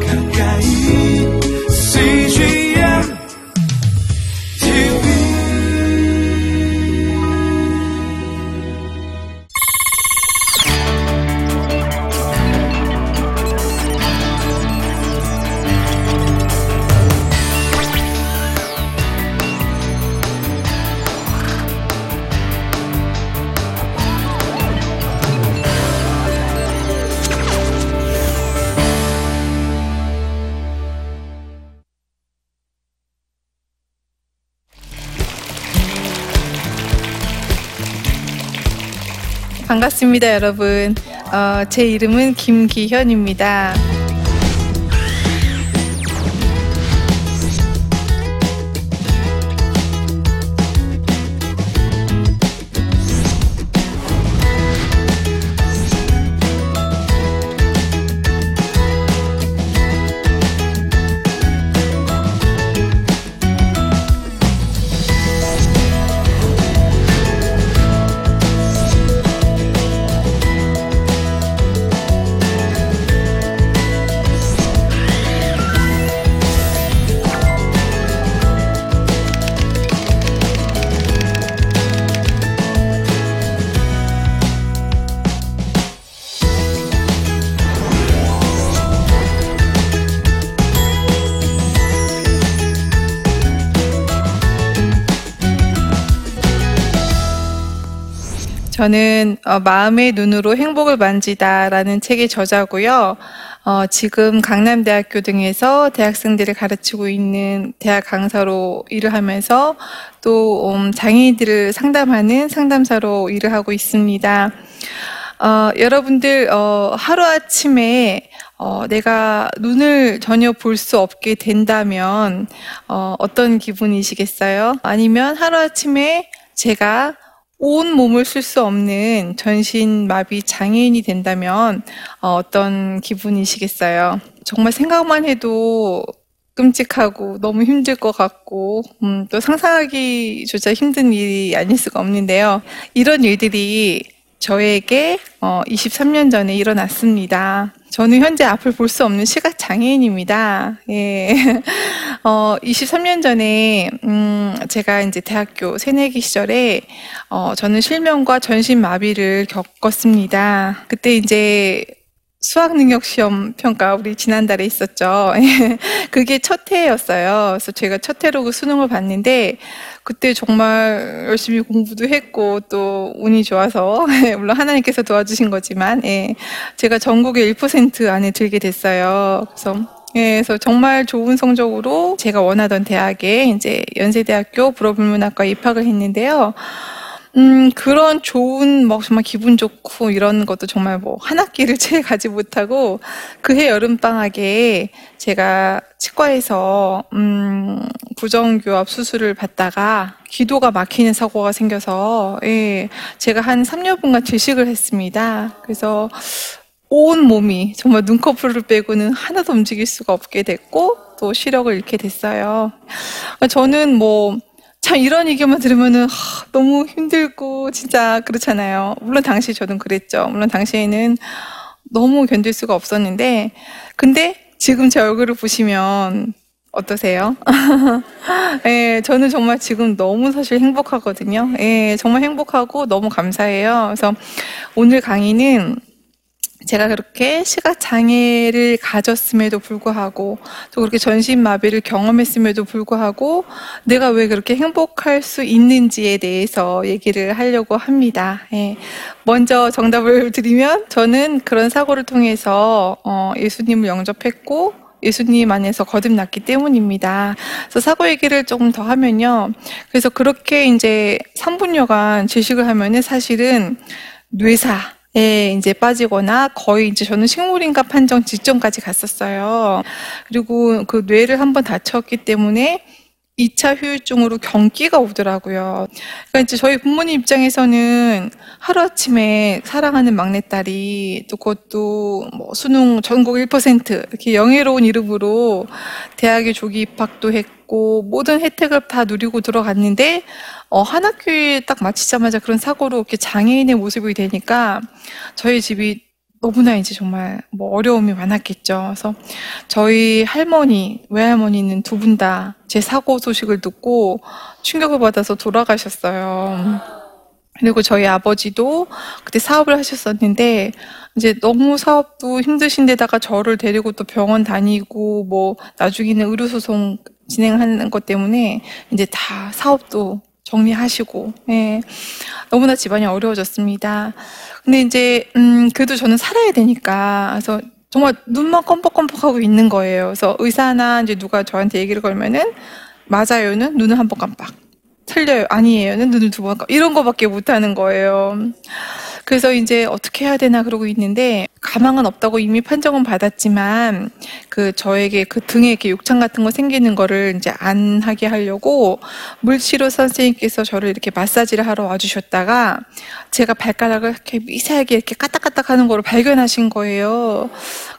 가까 반갑습니다, 여러분. 어, 제 이름은 김기현입니다. 저는 어, 마음의 눈으로 행복을 만지다라는 책의 저자고요. 어, 지금 강남대학교 등에서 대학생들을 가르치고 있는 대학 강사로 일을 하면서 또 음, 장애인들을 상담하는 상담사로 일을 하고 있습니다. 어, 여러분들 어, 하루아침에 어, 내가 눈을 전혀 볼 수 없게 된다면 어, 어떤 기분이시겠어요? 아니면 하루아침에 제가 온 몸을 쓸 수 없는 전신 마비 장애인이 된다면 어, 어떤 기분이시겠어요? 정말 생각만 해도 끔찍하고 너무 힘들 것 같고 음, 또 상상하기조차 힘든 일이 아닐 수가 없는데요. 이런 일들이 저에게 어, 23년 전에 일어났습니다. 저는 현재 앞을 볼 수 없는 시각 장애인입니다. 예. 어, 23년 전에 음, 제가 이제 대학교 새내기 시절에 어, 저는 실명과 전신 마비를 겪었습니다. 그때 이제 수학 능력 시험 평가 우리 지난달에 있었죠. 그게 첫 해였어요. 그래서 제가 첫 해로 그 수능을 봤는데 그때 정말 열심히 공부도 했고 또 운이 좋아서 물론 하나님께서 도와주신 거지만 예, 제가 전국의 1% 안에 들게 됐어요. 그래서 예, 그래서 정말 좋은 성적으로 제가 원하던 대학에 이제 연세대학교 불어불문학과 입학을 했는데요. 음, 그런 좋은, 뭐, 정말 기분 좋고, 이런 것도 정말 뭐, 한 학기를 채 가지 못하고, 그해 여름방학에 제가 치과에서, 음, 부정교합 수술을 받다가, 기도가 막히는 사고가 생겨서, 예, 제가 한 3년분간 질식을 했습니다. 그래서, 온 몸이 정말 눈꺼풀을 빼고는 하나도 움직일 수가 없게 됐고, 또 시력을 잃게 됐어요. 저는 뭐, 참 이런 얘기만 들으면은 하, 너무 힘들고 진짜 그렇잖아요. 물론 당시 저는 그랬죠. 물론 당시에는 너무 견딜 수가 없었는데 근데 지금 제 얼굴을 보시면 어떠세요? 예, 저는 정말 지금 너무 사실 행복하거든요. 예, 정말 행복하고 너무 감사해요. 그래서 오늘 강의는 제가 그렇게 시각 장애를 가졌음에도 불구하고 또 그렇게 전신 마비를 경험했음에도 불구하고 내가 왜 그렇게 행복할 수 있는지에 대해서 얘기를 하려고 합니다. 예. 먼저 정답을 드리면 저는 그런 사고를 통해서 어, 예수님을 영접했고 예수님 안에서 거듭났기 때문입니다. 그래서 사고 얘기를 조금 더 하면요. 그래서 그렇게 이제 3분여간 질식을 하면은 사실은 뇌사, 예, 이제 빠지거나 거의 이제 저는 식물인가 판정 직전까지 갔었어요. 그리고 그 뇌를 한번 다쳤기 때문에 2차 후유증으로 경기가 오더라고요. 그러니까 이제 저희 부모님 입장에서는 하루아침에 사랑하는 막내딸이 또 그것도 뭐 수능 전국 1% 이렇게 영예로운 이름으로 대학에 조기 입학도 했고 모든 혜택을 다 누리고 들어갔는데 어, 한 학기에 딱 마치자마자 그런 사고로 이렇게 장애인의 모습이 되니까 저희 집이 너무나 이제 정말 뭐 어려움이 많았겠죠. 그래서 저희 할머니, 외할머니는 두 분 다 제 사고 소식을 듣고 충격을 받아서 돌아가셨어요. 그리고 저희 아버지도 그때 사업을 하셨었는데 이제 너무 사업도 힘드신데다가 저를 데리고 또 병원 다니고 뭐 나중에는 의료 소송 진행하는 것 때문에 이제 다 사업도 정리하시고 예. 너무나 집안이 어려워졌습니다. 근데 이제 음 그래도 저는 살아야 되니까 그래서 정말 눈만 껌뻑껌뻑하고 있는 거예요. 그래서 의사나 이제 누가 저한테 얘기를 걸면은 맞아요는 눈을 한 번 깜빡. 틀려요. 아니에요는 눈을 두 번. 이런 거밖에 못 하는 거예요. 그래서 이제 어떻게 해야 되나 그러고 있는데 가망은 없다고 이미 판정은 받았지만 그 저에게 그 등에 이렇게 욕창 같은 거 생기는 거를 이제 안 하게 하려고 물치료 선생님께서 저를 이렇게 마사지를 하러 와주셨다가 제가 발가락을 이렇게 미세하게 이렇게 까딱까딱 하는 거를 발견하신 거예요.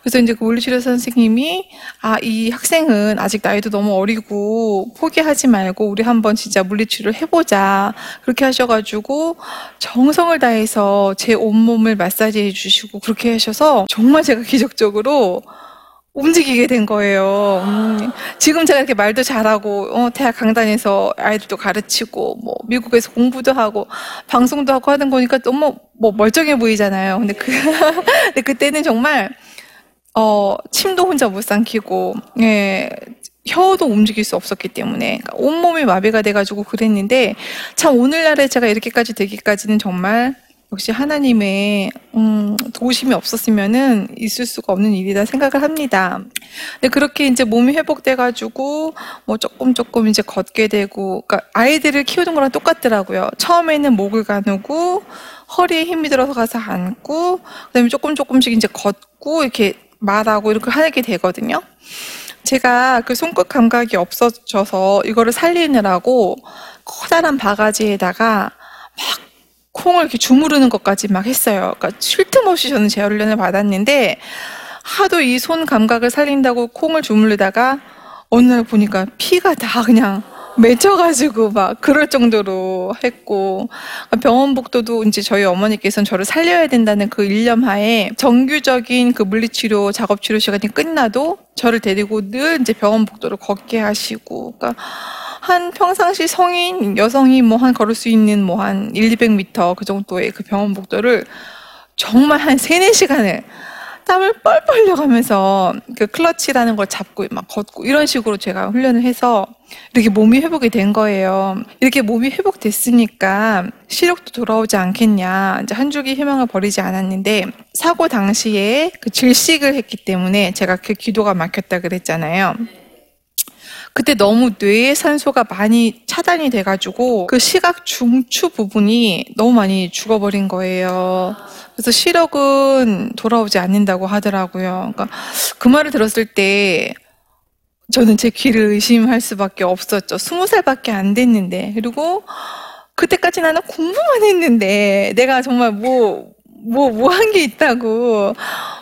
그래서 이제 그 물리치료 선생님이 아, 이 학생은 아직 나이도 너무 어리고 포기하지 말고 우리 한번 진짜 물리치료를 해보자. 그렇게 하셔가지고 정성을 다해서 제 온몸을 마사지해 주시고 그렇게 하셔서 정말 제가 기적적으로 움직이게 된 거예요. 음, 지금 제가 이렇게 말도 잘하고, 어, 대학 강단에서 아이들도 가르치고, 뭐, 미국에서 공부도 하고, 방송도 하고 하는 거니까 너무 뭐 멀쩡해 보이잖아요. 근데 그, 근데 그때는 정말, 어, 침도 혼자 못 삼키고, 예, 혀도 움직일 수 없었기 때문에 그러니까 온몸이 마비가 돼가지고 그랬는데 참 오늘날에 제가 이렇게까지 되기까지는 정말 역시 하나님의 음, 도우심이 없었으면은 있을 수가 없는 일이다 생각을 합니다. 근데 그렇게 이제 몸이 회복돼가지고 뭐 조금 조금 이제 걷게 되고, 그러니까 아이들을 키우는 거랑 똑같더라고요. 처음에는 목을 가누고 허리에 힘이 들어서 가서 앉고, 그다음에 조금 조금씩 이제 걷고 이렇게 말하고 이렇게 하게 되거든요. 제가 그 손끝 감각이 없어져서 이거를 살리느라고 커다란 바가지에다가 막 콩을 이렇게 주무르는 것까지 막 했어요. 그러니까 쉴 틈 없이 저는 재훈련을 받았는데 하도 이 손 감각을 살린다고 콩을 주무르다가 어느 날 보니까 피가 다 그냥 맺혀가지고 막 그럴 정도로 했고 병원 복도도 이제 저희 어머니께서는 저를 살려야 된다는 그 일념 하에 정규적인 그 물리치료 작업 치료 시간이 끝나도 저를 데리고 늘 이제 병원 복도를 걷게 하시고 그러니까 한 평상시 성인 여성이 뭐 한 걸을 수 있는 뭐 한 1, 200m 그 정도의 그 병원 복도를 정말 한 3, 4시간을 땀을 뻘뻘 흘려가면서 그 클러치라는 걸 잡고 막 걷고 이런 식으로 제가 훈련을 해서 이렇게 몸이 회복이 된 거예요. 이렇게 몸이 회복됐으니까 시력도 돌아오지 않겠냐. 이제 한 줄기 희망을 버리지 않았는데 사고 당시에 그 질식을 했기 때문에 제가 그 기도가 막혔다 그랬잖아요. 그때 너무 뇌에 산소가 많이 차단이 돼가지고 그 시각 중추 부분이 너무 많이 죽어버린 거예요. 그래서 시력은 돌아오지 않는다고 하더라고요. 그러니까 그 말을 들었을 때 저는 제 귀를 의심할 수밖에 없었죠. 스무 살밖에 안 됐는데 그리고 그때까지 나는 공부만 했는데 내가 정말 뭐 뭐 뭐 한 게 있다고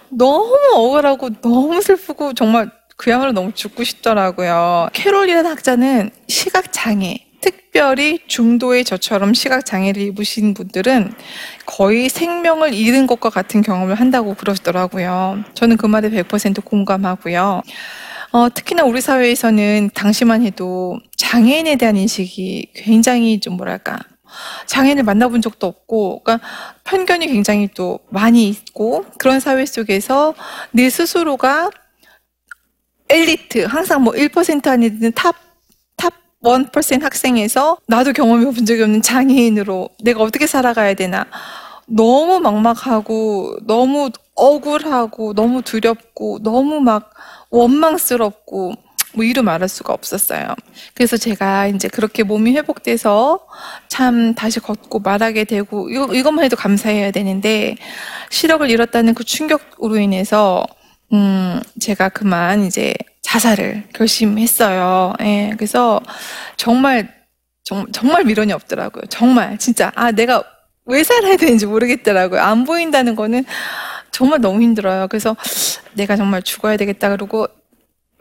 너무 억울하고 너무 슬프고 정말 그야말로 너무 죽고 싶더라고요. 캐롤이라는 학자는 시각장애, 특별히 중도의 저처럼 시각장애를 입으신 분들은 거의 생명을 잃은 것과 같은 경험을 한다고 그러시더라고요. 저는 그 말에 100% 공감하고요. 어, 특히나 우리 사회에서는 당시만 해도 장애인에 대한 인식이 굉장히 좀 뭐랄까 장애인을 만나본 적도 없고, 그러니까 편견이 굉장히 또 많이 있고 그런 사회 속에서 내 스스로가 엘리트 항상 뭐 1% 아니든 top, top 1% 학생에서 나도 경험해 본 적이 없는 장애인으로 내가 어떻게 살아가야 되나. 너무 막막하고, 너무 억울하고, 너무 두렵고, 너무 막 원망스럽고, 뭐 이루 말할 수가 없었어요. 그래서 제가 이제 그렇게 몸이 회복돼서 참 다시 걷고 말하게 되고, 이것만 해도 감사해야 되는데, 시력을 잃었다는 그 충격으로 인해서 음, 제가 그만 이제 자살을 결심했어요. 예, 그래서 정말, 정, 정말 미련이 없더라고요. 정말, 진짜. 아, 내가 왜 살아야 되는지 모르겠더라고요. 안 보인다는 거는 정말 너무 힘들어요. 그래서 내가 정말 죽어야 되겠다. 그러고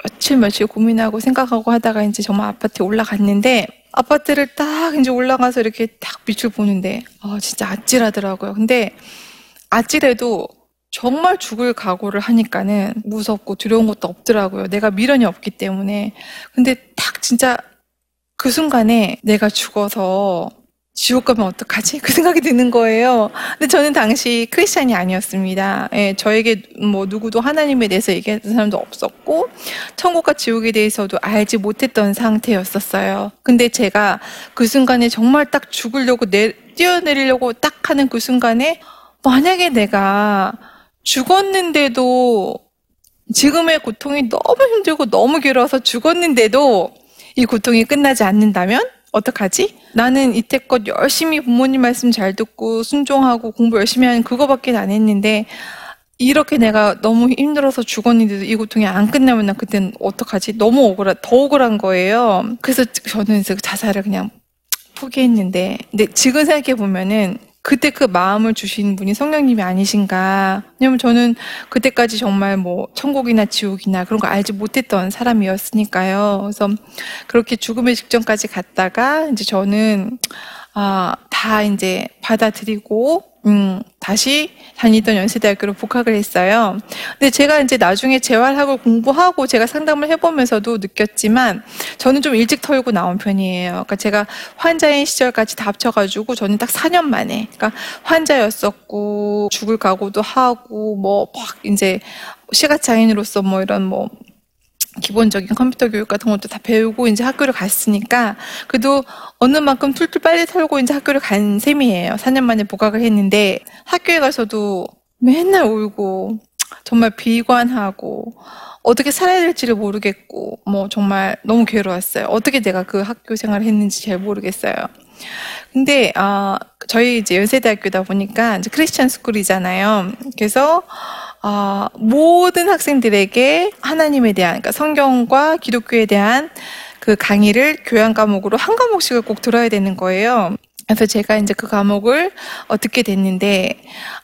며칠 며칠 고민하고 생각하고 하다가 이제 정말 아파트에 올라갔는데 아파트를 딱 이제 올라가서 이렇게 딱 빛을 보는데 아 진짜 아찔하더라고요. 근데 아찔해도 정말 죽을 각오를 하니까는 무섭고 두려운 것도 없더라고요. 내가 미련이 없기 때문에. 근데 딱 진짜 그 순간에 내가 죽어서 지옥 가면 어떡하지? 그 생각이 드는 거예요. 근데 저는 당시 크리스찬이 아니었습니다. 예, 저에게 뭐 누구도 하나님에 대해서 얘기했던 사람도 없었고, 천국과 지옥에 대해서도 알지 못했던 상태였었어요. 근데 제가 그 순간에 정말 딱 죽으려고 내, 뛰어내리려고 딱 하는 그 순간에, 만약에 내가 죽었는데도 지금의 고통이 너무 힘들고 너무 괴로워서 죽었는데도 이 고통이 끝나지 않는다면 어떡하지? 나는 이때껏 열심히 부모님 말씀 잘 듣고 순종하고 공부 열심히 하는 그거밖에 안 했는데 이렇게 내가 너무 힘들어서 죽었는데도 이 고통이 안 끝나면 나 그땐 어떡하지? 너무 억울하, 더 억울한 거예요. 그래서 저는 자살을 그냥 포기했는데, 근데 지금 생각해 보면은 그때 그 마음을 주신 분이 성령님이 아니신가. 왜냐면 저는 그때까지 정말 뭐 천국이나 지옥이나 그런 거 알지 못했던 사람이었으니까요. 그래서 그렇게 죽음의 직전까지 갔다가 이제 저는 아, 다 이제 받아들이고 음, 다시 다니던 연세대학교로 복학을 했어요. 근데 제가 이제 나중에 재활학을 공부하고 제가 상담을 해보면서도 느꼈지만 저는 좀 일찍 털고 나온 편이에요. 그러니까 제가 환자인 시절까지 다 합쳐가지고 저는 딱 4년 만에, 그러니까 환자였었고 죽을 각오도 하고 뭐 막 이제 시각장애인으로서 뭐 이런 뭐 기본적인 컴퓨터 교육 같은 것도 다 배우고 이제 학교를 갔으니까 그래도 어느 만큼 툴툴 빨리 털고 이제 학교를 간 셈이에요. 4년 만에 복학을 했는데 학교에 가서도 맨날 울고 정말 비관하고 어떻게 살아야 될지를 모르겠고 뭐 정말 너무 괴로웠어요. 어떻게 내가 그 학교 생활을 했는지 잘 모르겠어요. 근데 아 저희 이제 연세대학교다 보니까 이제 Christian school이잖아요. 그래서 아, 모든 학생들에게 하나님에 대한, 그러니까 성경과 기독교에 대한 그 강의를 교양 과목으로 한 과목씩을 꼭 들어야 되는 거예요. 그래서 제가 이제 그 과목을 어, 듣게 됐는데,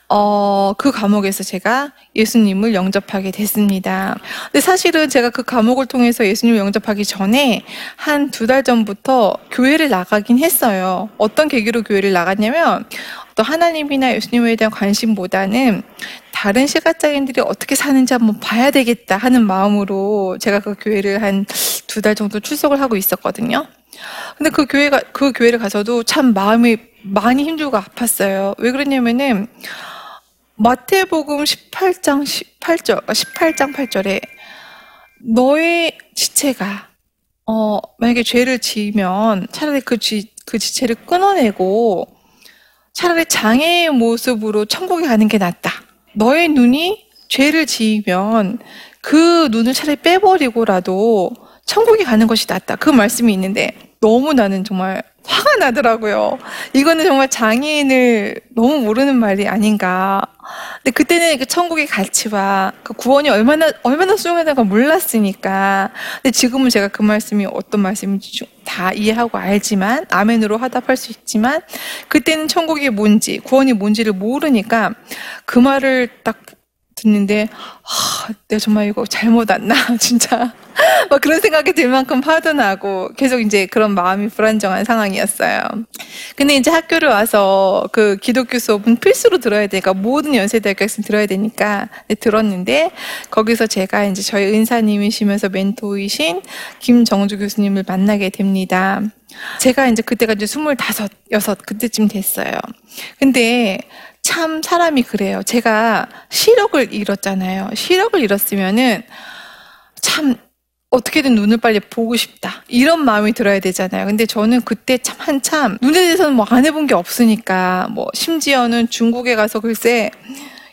어, 그 과목에서 제가 예수님을 영접하게 됐습니다. 근데 사실은 제가 그 과목을 통해서 예수님을 영접하기 전에 한 두 달 전부터 교회를 나가긴 했어요. 어떤 계기로 교회를 나갔냐면, 또 하나님이나 예수님에 대한 관심보다는 다른 시각장애인들이 어떻게 사는지 한번 봐야 되겠다 하는 마음으로 제가 그 교회를 한 두 달 정도 출석을 하고 있었거든요. 근데 그 교회가, 그 교회를 가서도 참 마음이 많이 힘들고 아팠어요. 왜 그러냐면은, 마태복음 18장 18절, 18장 8절에 너의 지체가, 어, 만약에 죄를 지으면 차라리 그 지, 그 지체를 끊어내고 차라리 장애의 모습으로 천국에 가는 게 낫다. 너의 눈이 죄를 지으면 그 눈을 차라리 빼버리고라도 천국에 가는 것이 낫다. 그 말씀이 있는데 너무 나는 정말 화가 나더라고요. 이거는 정말 장애인을 너무 모르는 말이 아닌가. 근데 그때는 그 천국의 가치와 그 구원이 얼마나 얼마나 소중하다는 몰랐으니까. 근데 지금은 제가 그 말씀이 어떤 말씀인지 다 이해하고 알지만 아멘으로 화답할 수 있지만 그때는 천국이 뭔지 구원이 뭔지를 모르니까 그 말을 딱 듣는데 아, 내가 정말 이거 잘못 왔나 진짜 막 그런 생각이 들 만큼 화도 나고 계속 이제 그런 마음이 불안정한 상황이었어요. 근데 이제 학교를 와서 그 기독교 수업은 필수로 들어야 되니까 모든 연세대학교 학생 들어야 되니까 들었는데 거기서 제가 이제 저희 은사님이시면서 멘토이신 김정주 교수님을 만나게 됩니다. 제가 이제 그때가 이제 스물다섯, 여섯 그때쯤 됐어요. 근데 참 사람이 그래요. 제가 시력을 잃었잖아요. 시력을 잃었으면은 참 어떻게든 눈을 빨리 보고 싶다. 이런 마음이 들어야 되잖아요. 근데 저는 그때 참 한참 눈에 대해서는 뭐 안 해본 게 없으니까 뭐 심지어는 중국에 가서 글쎄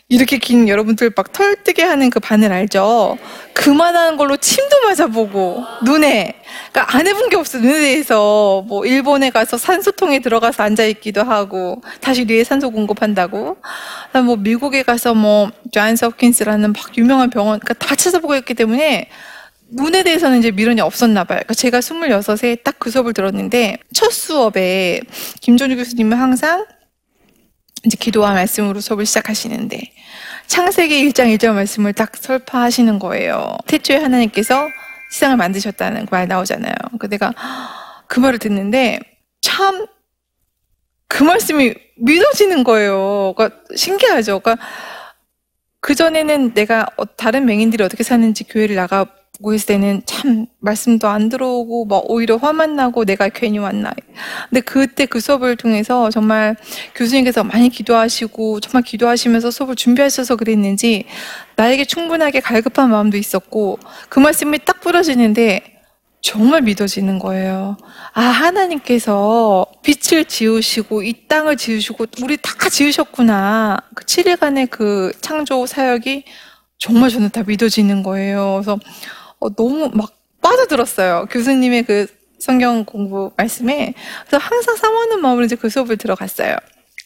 이렇게 긴 여러분들 막 털뜨게 하는 그 바늘 알죠? 그만한 걸로 침도 맞아보고 눈에 그러니까 안 해본 게 없어 눈에 대해서 뭐 일본에 가서 산소통에 들어가서 앉아 있기도 하고 다시 뇌에 산소 공급한다고 뭐 미국에 가서 뭐 존스 홉킨스라는 막 유명한 병원 그러니까 다 찾아보고 있기 때문에 눈에 대해서는 이제 미련이 없었나 봐요. 그러니까 제가 26에 딱 그 수업을 들었는데 첫 수업에 김종주 교수님은 항상 이제 기도와 말씀으로 수업을 시작하시는데 창세기 1장 1절 말씀을 딱 설파하시는 거예요. 태초에 하나님께서 세상을 만드셨다는 그말 나오잖아요. 그 내가 그 말을 듣는데 참 그 말씀이 믿어지는 거예요. 그러니까 신기하죠. 그러니까 그 전에는 내가 어, 다른 맹인들이 어떻게 사는지 교회를 나가 고 있을 때는 참 말씀도 안 들어오고 막 오히려 화만 나고 내가 괜히 왔나. 근데 그때 그 수업을 통해서 정말 교수님께서 많이 기도하시고 정말 기도하시면서 수업을 준비하셔서 그랬는지 나에게 충분하게 갈급한 마음도 있었고 그 말씀이 딱 부러지는데 정말 믿어지는 거예요. 아, 하나님께서 빛을 지으시고 이 땅을 지으시고 우리 다 지으셨구나. 그 7일간의 그 창조 사역이 정말 저는 다 믿어지는 거예요. 그래서 어, 너무 막 빠져들었어요. 교수님의 그 성경 공부 말씀에. 그래서 항상 사모하는 마음으로 이제 그 수업을 들어갔어요.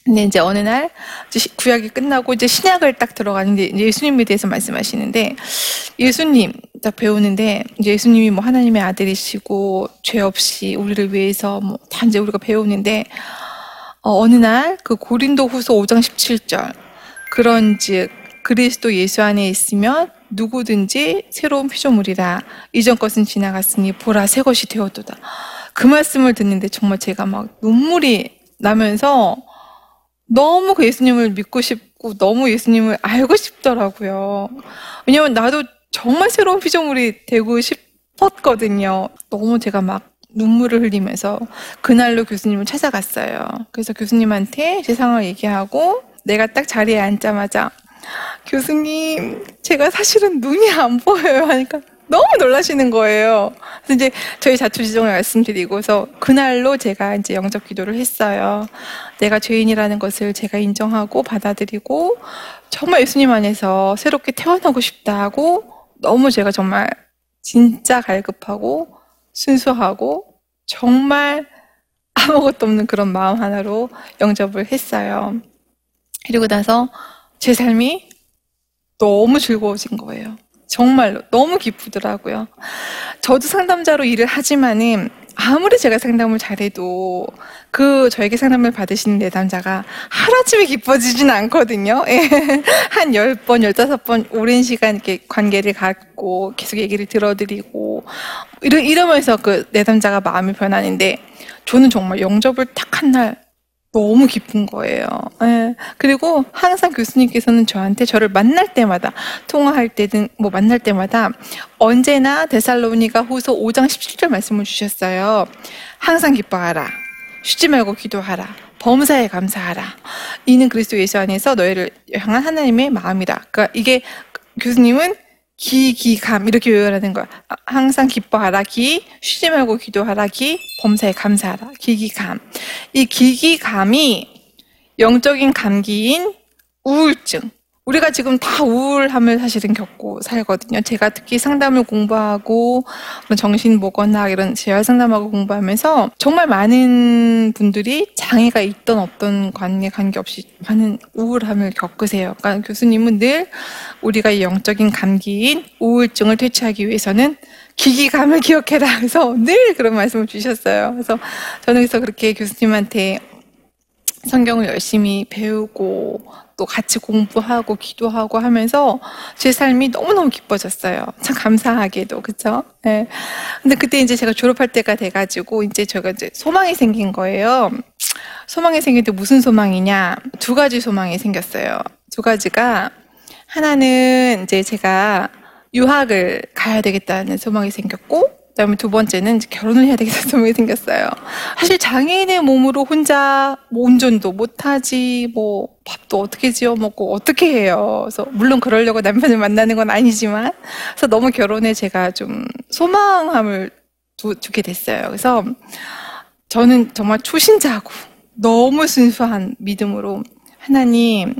근데 이제 어느 날 이제 구약이 끝나고 이제 신약을 딱 들어가는데 예수님에 대해서 말씀하시는데 예수님 딱 배우는데 이제 예수님이 뭐 하나님의 아들이시고 죄 없이 우리를 위해서 뭐 단지 우리가 배우는데 어, 어느 날 그 고린도 후서 5장 17절 그런즉 그리스도 예수 안에 있으면 누구든지 새로운 피조물이라 이전 것은 지나갔으니 보라 새 것이 되었도다. 그 말씀을 듣는데 정말 제가 막 눈물이 나면서 너무 그 예수님을 믿고 싶고 너무 예수님을 알고 싶더라고요. 왜냐면 나도 정말 새로운 피조물이 되고 싶었거든요. 너무 제가 막 눈물을 흘리면서 그날로 교수님을 찾아갔어요. 그래서 교수님한테 제 상황을 얘기하고 내가 딱 자리에 앉자마자 교수님, 제가 사실은 눈이 안 보여요 하니까 너무 놀라시는 거예요. 그래서 이제 저희 자초지종을 말씀드리고서 그날로 제가 이제 영접 기도를 했어요. 내가 죄인이라는 것을 제가 인정하고 받아들이고 정말 예수님 안에서 새롭게 태어나고 싶다고 너무 제가 정말 진짜 갈급하고 순수하고 정말 아무것도 없는 그런 마음 하나로 영접을 했어요. 그리고 나서 제 삶이 너무 즐거워진 거예요. 정말로 너무 기쁘더라고요. 저도 상담자로 일을 하지만은 아무리 제가 상담을 잘해도 그 저에게 상담을 받으시는 내담자가 하루아침에 기뻐지진 않거든요. 예. 한 10번, 15번 오랜 시간 이렇게 관계를 갖고 계속 얘기를 들어드리고 이러, 이러면서 그 내담자가 마음이 변하는데 저는 정말 영접을 딱 한 날 너무 기쁜 거예요. 예. 그리고 항상 교수님께서는 저한테 저를 만날 때마다 통화할 때든 뭐 만날 때마다 언제나 데살로니가 후서 5장 17절 말씀을 주셨어요. 항상 기뻐하라. 쉬지 말고 기도하라. 범사에 감사하라. 이는 그리스도 예수 안에서 너희를 향한 하나님의 마음이다. 그러니까 이게 교수님은 기기감 이렇게 요약하는 거야. 아, 항상 기뻐하라 기 쉬지 말고 기도하라 기 범사에 감사하라 기기감. 이 기기감이 영적인 감기인 우울증. 우리가 지금 다 우울함을 사실은 겪고 살거든요. 제가 특히 상담을 공부하고 뭐 정신보건학 이런 재활 상담하고 공부하면서 정말 많은 분들이 장애가 있던 없던 관계 관계없이 많은 우울함을 겪으세요. 그러니까 교수님은 늘 우리가 영적인 감기인 우울증을 퇴치하기 위해서는 기기감을 기억해라. 그래서 늘 그런 말씀을 주셨어요. 그래서 저는 그래서 그렇게 교수님한테 성경을 열심히 배우고 또 같이 공부하고 기도하고 하면서 제 삶이 너무너무 기뻐졌어요. 참 감사하게도 그쵸? 네. 근데 그때 이제 제가 졸업할 때가 돼 가지고 이제 제가 이제 소망이 생긴 거예요. 소망이 생긴데 무슨 소망이냐? 두 가지 소망이 생겼어요. 두 가지가 하나는 이제 제가 유학을 가야 되겠다는 소망이 생겼고 그다음에 두 번째는 결혼을 해야 되겠다는 소망이 생겼어요. 사실 장애인의 몸으로 혼자 뭐 운전도 못하지, 뭐 밥도 어떻게 지어 먹고 어떻게 해요. 그래서 물론 그러려고 남편을 만나는 건 아니지만, 그래서 너무 결혼에 제가 좀 소망함을 두, 두게 됐어요. 그래서 저는 정말 초신자고 너무 순수한 믿음으로 하나님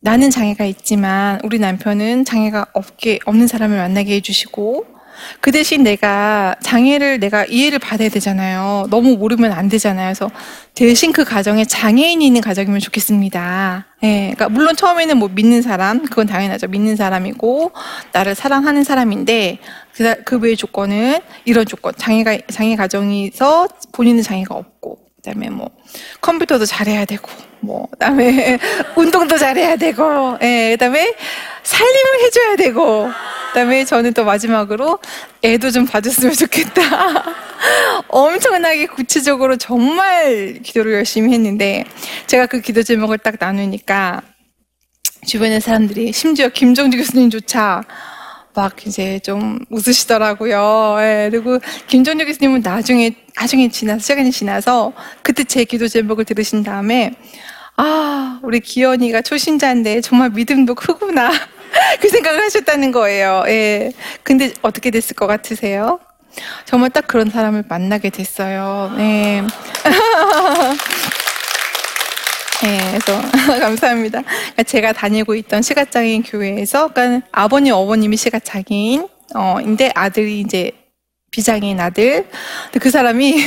나는 장애가 있지만 우리 남편은 장애가 없게 없는 사람을 만나게 해주시고 그 대신 내가 장애를 내가 이해를 받아야 되잖아요. 너무 모르면 안 되잖아요. 그래서 대신 그 가정에 장애인이 있는 가정이면 좋겠습니다. 예, 그러니까 물론 처음에는 뭐 믿는 사람 그건 당연하죠. 믿는 사람이고 나를 사랑하는 사람인데 그, 그 외의 조건은 이런 조건 장애가 장애 가정에서 본인은 장애가 없고 그다음에 뭐 컴퓨터도 잘해야 되고 뭐 그다음에 운동도 잘해야 되고 예, 그다음에 살림을 해 줘야 되고 그다음에 저는 또 마지막으로 애도 좀 봐줬으면 좋겠다. 엄청나게 구체적으로 정말 기도를 열심히 했는데 제가 그 기도 제목을 딱 나누니까 주변의 사람들이 심지어 김정주 교수님조차 막 이제 좀 웃으시더라고요. 예, 그리고 김정주 교수님은 나중에 나중에 지나서 시간이 지나서 그때 제 기도 제목을 들으신 다음에 아 우리 기현이가 초신자인데 정말 믿음도 크구나 그 생각을 하셨다는 거예요. 예. 근데 어떻게 됐을 것 같으세요? 정말 딱 그런 사람을 만나게 됐어요. 네. 네, 그래서 감사합니다. 그러니까 제가 다니고 있던 시각장애인 교회에서, 그러니까 아버님, 어머님이 시각장애인, 어인데 아들이 이제 비장애인 아들. 그 사람이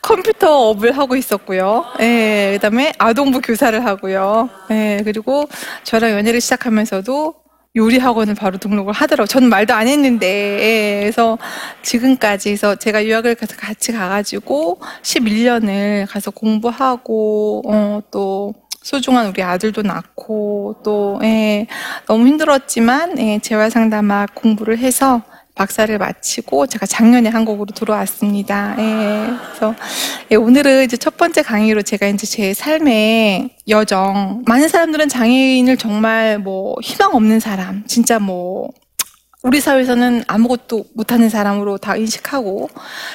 컴퓨터 업을 하고 있었고요. 예, 그다음에 아동부 교사를 하고요. 예, 그리고 저랑 연애를 시작하면서도 요리 학원을 바로 등록을 하더라고요. 저는 말도 안 했는데, 예, 그래서 지금까지 해서 제가 유학을 가서 같이 가가지고 11년을 가서 공부하고, 어, 또, 소중한 우리 아들도 낳고, 또, 예, 너무 힘들었지만, 예, 재활 상담학 공부를 해서 박사를 마치고 제가 작년에 한국으로 들어왔습니다. 예, 그래서 예, 오늘은 이제 첫 번째 강의로 제가 이제 제 삶의 여정. 많은 사람들은 장애인을 정말 뭐 희망 없는 사람, 진짜 뭐 우리 사회에서는 아무것도 못하는 사람으로 다 인식하고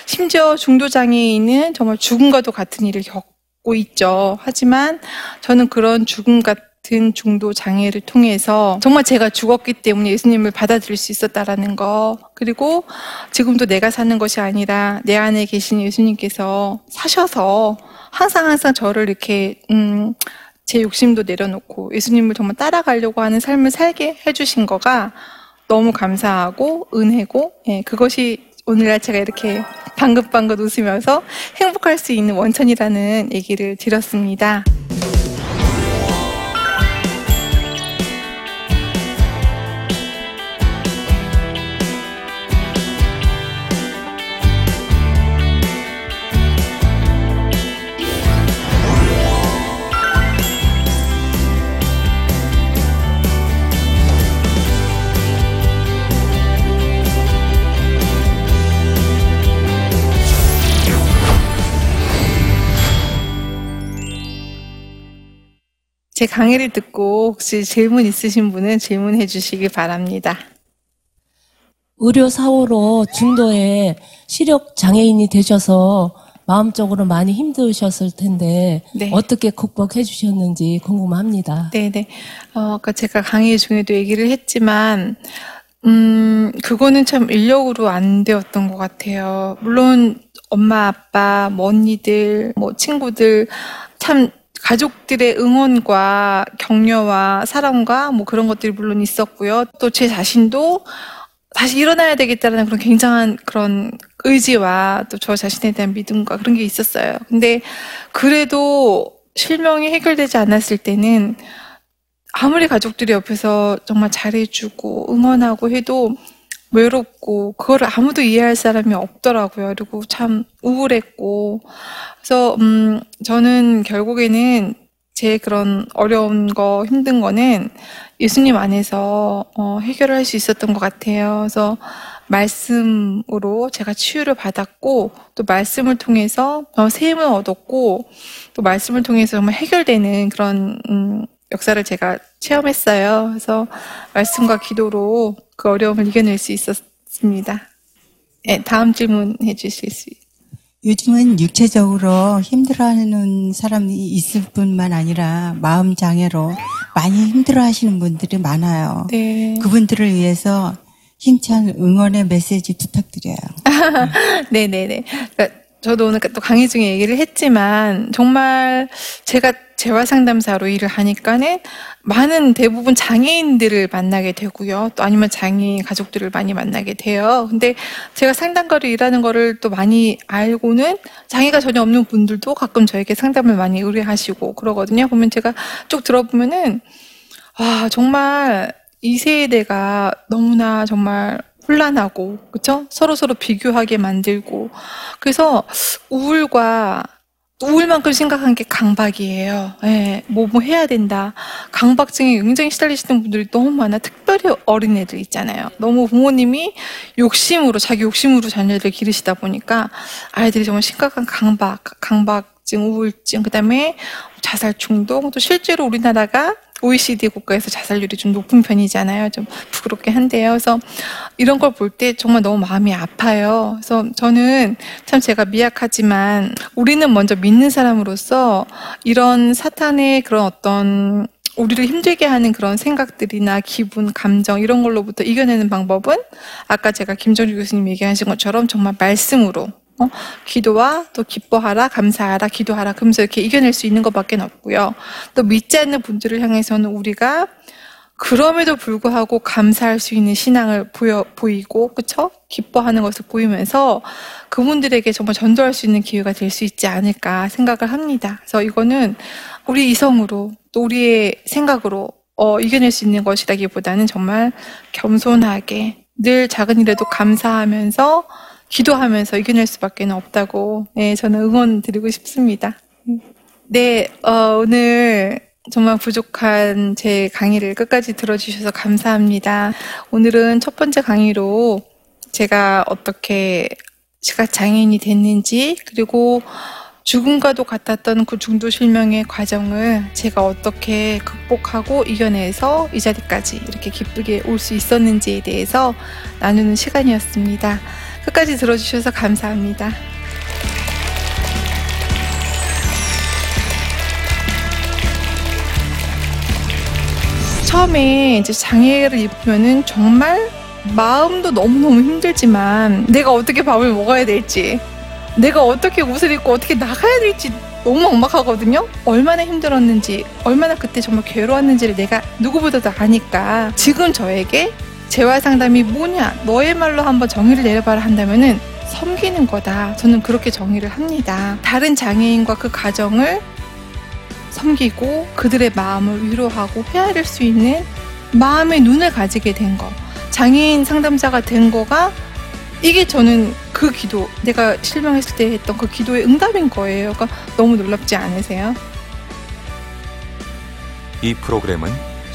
심지어 중도 장애인은 정말 죽음과도 같은 일을 겪고 있죠. 하지만 저는 그런 죽음 같은 중도 장애를 통해서 정말 제가 죽었기 때문에 예수님을 받아들일 수 있었다라는 거 그리고 지금도 내가 사는 것이 아니라 내 안에 계신 예수님께서 사셔서 항상 항상 저를 이렇게 음, 제 욕심도 내려놓고 예수님을 정말 따라가려고 하는 삶을 살게 해주신 거가 너무 감사하고 은혜고 예, 그것이 오늘날 제가 이렇게 방긋방긋 웃으면서 행복할 수 있는 원천이라는 얘기를 드렸습니다. 제 강의를 듣고 혹시 질문 있으신 분은 질문해 주시기 바랍니다. 의료 사고로 중도에 시력 장애인이 되셔서 마음적으로 많이 힘드셨을 텐데 네. 어떻게 극복해 주셨는지 궁금합니다. 네네. 어, 아까 제가 강의 중에도 얘기를 했지만, 음, 그거는 참 인력으로 안 되었던 것 같아요. 물론, 엄마, 아빠, 뭐 언니들, 뭐 친구들, 참, 가족들의 응원과 격려와 사랑과 뭐 그런 것들이 물론 있었고요. 또 제 자신도 다시 일어나야 되겠다는 그런 굉장한 그런 의지와 또 저 자신에 대한 믿음과 그런 게 있었어요. 근데 그래도 실명이 해결되지 않았을 때는 아무리 가족들이 옆에서 정말 잘해주고 응원하고 해도 외롭고 그거를 아무도 이해할 사람이 없더라고요. 그리고 참 우울했고 그래서 음 저는 결국에는 제 그런 어려운 거 힘든 거는 예수님 안에서 어, 해결을 할수 있었던 것 같아요. 그래서 말씀으로 제가 치유를 받았고 또 말씀을 통해서 어, 세임을 얻었고 또 말씀을 통해서 정말 해결되는 그런 음, 역사를 제가 체험했어요. 그래서 말씀과 기도로 그 어려움을 이겨낼 수 있었습니다. 네, 다음 질문 해 주실 수 있어요. 요즘은 육체적으로 힘들어하는 사람이 있을 뿐만 아니라 마음 장애로 많이 힘들어하시는 분들이 많아요. 네. 그분들을 위해서 힘찬 응원의 메시지 부탁드려요. 네네네. 그러니까 저도 오늘 또 강의 중에 얘기를 했지만 정말 제가 재활 상담사로 일을 하니까는 많은 대부분 장애인들을 만나게 되고요. 또 아니면 장애인 가족들을 많이 만나게 돼요. 근데 제가 상담가로 일하는 거를 또 많이 알고는 장애가 전혀 없는 분들도 가끔 저에게 상담을 많이 의뢰하시고 그러거든요. 보면 제가 쭉 들어보면은 와 정말 이 세대가 너무나 정말 혼란하고 그렇죠? 서로 서로 비교하게 만들고 그래서 우울과 우울만큼 심각한 게 강박이에요. 예, 뭐, 뭐 해야 된다. 강박증에 굉장히 시달리시는 분들이 너무 많아. 특별히 어린애들 있잖아요. 너무 부모님이 욕심으로, 자기 욕심으로 자녀를 기르시다 보니까 아이들이 정말 심각한 강박, 강박증, 우울증, 그 다음에 자살 충동, 또 실제로 우리나라가 OECD 국가에서 자살률이 좀 높은 편이잖아요. 좀 부끄럽게 한데요. 그래서 이런 걸 볼 때 정말 너무 마음이 아파요. 그래서 저는 참 제가 미약하지만 우리는 먼저 믿는 사람으로서 이런 사탄의 그런 어떤 우리를 힘들게 하는 그런 생각들이나 기분, 감정 이런 걸로부터 이겨내는 방법은 아까 제가 김정주 교수님 얘기하신 것처럼 정말 말씀으로 어? 기도와 또 기뻐하라, 감사하라, 기도하라, 그러면서 이렇게 이겨낼 수 있는 것밖에 없고요. 또 믿지 않는 분들을 향해서는 우리가 그럼에도 불구하고 감사할 수 있는 신앙을 보여, 보이고, 그쵸? 기뻐하는 것을 보이면서 그분들에게 정말 전도할 수 있는 기회가 될 수 있지 않을까 생각을 합니다. 그래서 이거는 우리 이성으로 또 우리의 생각으로 어, 이겨낼 수 있는 것이라기보다는 정말 겸손하게 늘 작은 일에도 감사하면서 기도하면서 이겨낼 수밖에 없다고 네, 저는 응원 드리고 싶습니다. 네, 어, 오늘 정말 부족한 제 강의를 끝까지 들어주셔서 감사합니다. 오늘은 첫 번째 강의로 제가 어떻게 시각장애인이 됐는지, 그리고 죽음과도 같았던 그 중도 실명의 과정을 제가 어떻게 극복하고 이겨내서 이 자리까지 이렇게 기쁘게 올 수 있었는지에 대해서 나누는 시간이었습니다. 끝까지 들어주셔서 감사합니다. 처음에 이제 장애를 입으면은 정말 마음도 너무너무 힘들지만 내가 어떻게 밥을 먹어야 될지 내가 어떻게 옷을 입고 어떻게 나가야 될지 너무 막막하거든요. 얼마나 힘들었는지, 얼마나 그때 정말 괴로웠는지를 내가 누구보다도 아니까 지금 저에게 재활 상담이 뭐냐, 너의 말로 한번 정의를 내려봐라 한다면은 섬기는 거다. 저는 그렇게 정의를 합니다. 다른 장애인과 그 가정을 섬기고 그들의 마음을 위로하고 헤아릴 수 있는 마음의 눈을 가지게 된 거. 장애인 상담자가 된 거가 이게 저는 그 기도, 내가 실명했을 때 했던 그 기도의 응답인 거예요. 그러니까 너무 놀랍지 않으세요? 이 프로그램은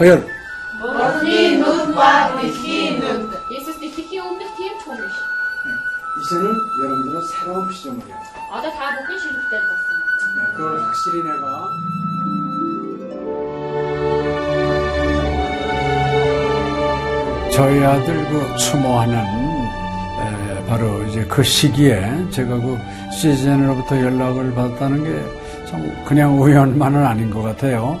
Hayır. Botinut var bikinut. Yesus bittiki ummet diye çoğumuş. 이제는 여러분들은 새로운 시점을 해요. 아다 다 묶은 실력들 봤어. 그걸 확실히 내가 저희 아들 그 추모하는 바로 이제 그 시기에 제가 그 시즌으로부터 연락을 받았다는 게 참 그냥 우연만은 아닌 것 같아요.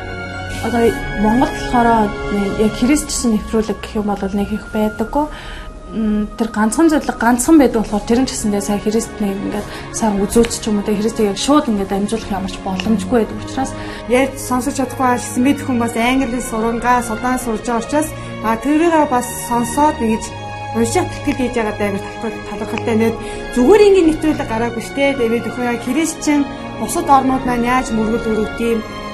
Одоо Монгол болохоор яг христчсэн нэвтрүүлэг гэх юм бол нэг их байдаггүй. Тэр ганцхан зөвлөг ганцхан байдаг болохоор тэр нь ч гэсэндээ сая христний ингээд сайн үзүүлч ч юм уу тэ христийг яг шууд ингээд амжуулах ямарч боломжгүй байдаг учраас ярьж сонсож чадахгүй гэсэн мэд хүмүүс англи сурангаа судаан сурж байгаа учраас а тэрийг бас сонсоод ингэж уншаад тэтгэл хийж байгаа даа талархалтай нэг зүгээр ингээд нэвтрүүлэг гараагүй штэ тэгээд өхөө христчэн бусад орнууд маань яаж мөргөл өрөвд юм